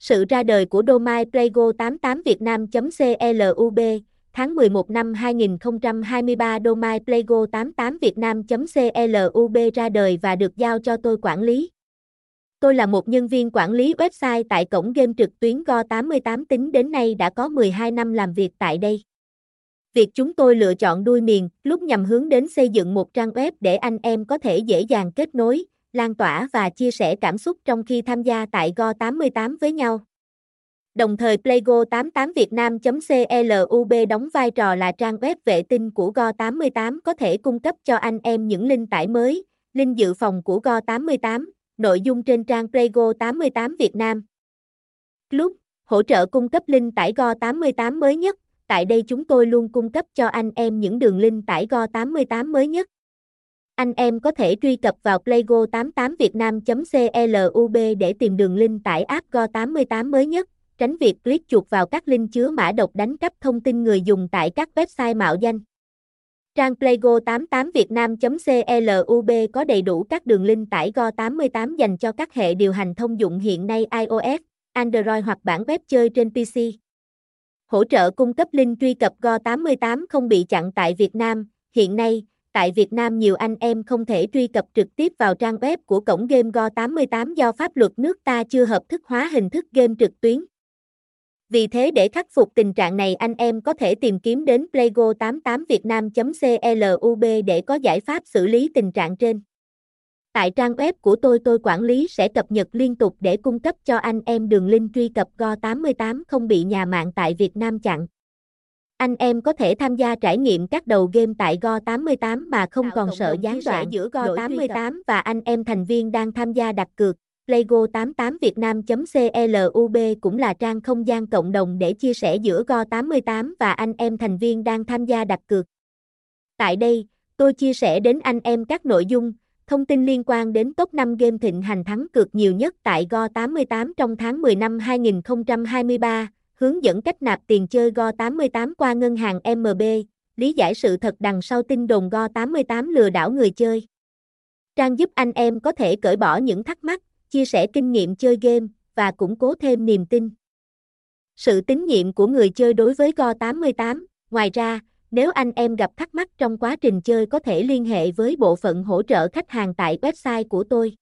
Sự ra đời của Domai Playgo 88 Việt Nam.club, tháng 11 năm 2023 Domai Playgo 88 Việt Nam.club ra đời và được giao cho tôi quản lý. Tôi là một nhân viên quản lý website tại cổng game trực tuyến Go88 tính đến nay đã có 12 năm làm việc tại đây. Việc chúng tôi lựa chọn đuôi miền lúc nhằm hướng đến xây dựng một trang web để anh em có thể dễ dàng kết nối, lan tỏa và chia sẻ cảm xúc trong khi tham gia tại Go88 với nhau. Đồng thời playgo88việtnam.club đóng vai trò là trang web vệ tinh của Go88 có thể cung cấp cho anh em những link tải mới, link dự phòng của Go88, nội dung trên trang Playgo 88 Việt Nam. Club, hỗ trợ cung cấp link tải Go88 mới nhất, tại đây chúng tôi luôn cung cấp cho anh em những đường link tải Go88 mới nhất. Anh em có thể truy cập vào playgo88vietnam.club để tìm đường link tải app Go88 mới nhất, tránh việc click chuột vào các link chứa mã độc đánh cắp thông tin người dùng tại các website mạo danh. Trang playgo88vietnam.club có đầy đủ các đường link tải Go88 dành cho các hệ điều hành thông dụng hiện nay iOS, Android hoặc bản web chơi trên PC. Hỗ trợ cung cấp link truy cập Go88 không bị chặn tại Việt Nam. Hiện nay, tại Việt Nam nhiều anh em không thể truy cập trực tiếp vào trang web của cổng game Go88 do pháp luật nước ta chưa hợp thức hóa hình thức game trực tuyến. Vì thế để khắc phục tình trạng này anh em có thể tìm kiếm đến playgo88vietnam.club để có giải pháp xử lý tình trạng trên. Tại trang web của tôi tôi quản lý sẽ cập nhật liên tục để cung cấp cho anh em đường link truy cập Go88 không bị nhà mạng tại Việt Nam chặn. Anh em có thể tham gia trải nghiệm các đầu game tại Go88 mà không còn sợ gián đoạn giữa Go88 và anh em thành viên đang tham gia đặt cược. Playgo88vietnam.club cũng là trang không gian cộng đồng để chia sẻ giữa Go88 và anh em thành viên đang tham gia đặt cược. Tại đây, tôi chia sẻ đến anh em các nội dung, thông tin liên quan đến top 5 game thịnh hành thắng cược nhiều nhất tại Go88 trong tháng 10 năm 2023, hướng dẫn cách nạp tiền chơi Go88 qua ngân hàng MB, lý giải sự thật đằng sau tin đồn Go88 lừa đảo người chơi. Trang giúp anh em có thể cởi bỏ những thắc mắc, chia sẻ kinh nghiệm chơi game và củng cố thêm niềm tin. Sự tín nhiệm của người chơi đối với Go88, ngoài ra, nếu anh em gặp thắc mắc trong quá trình chơi có thể liên hệ với bộ phận hỗ trợ khách hàng tại website của tôi.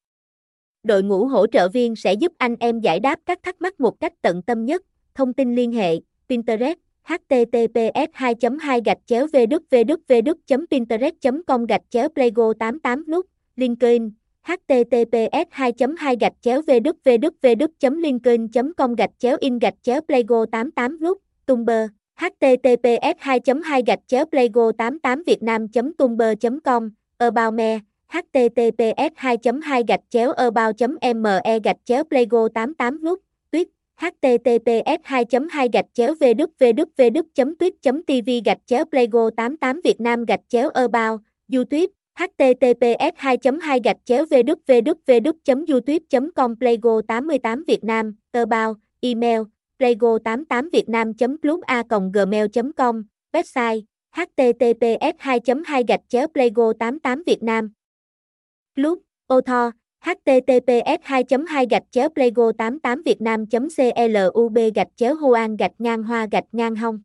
Đội ngũ hỗ trợ viên sẽ giúp anh em giải đáp các thắc mắc một cách tận tâm nhất. Thông tin liên hệ, Pinterest, https 2 2 gạch chéo www pinterest com gạch chéo playgo 88 nút linkedin https 2 2 gạch chéo www linkedin com gạch chéo in gạch chéo playgo 88 nút tumblr https 2 2 gạch chéo playgo 88 vietnam tumblr com about me https 2 2 gạch chéo about me gạch chéo playgo 88 nút https 2 2 gạch chéo www tuyết tv gạch chéo playgo 88 việt nam gạch chéo about youtube https 2 2 gạch chéo www youtube com playgo 88 việt nam about email playgo 88 việt nam club a gmail com website https 2 2 gạch chéo playgo 88 Việt Nam. Club, author, https 2 2 gạch chéo playgo 88 Việt Nam.club gạch chéo hoan gạch ngang hoa gạch ngang hông.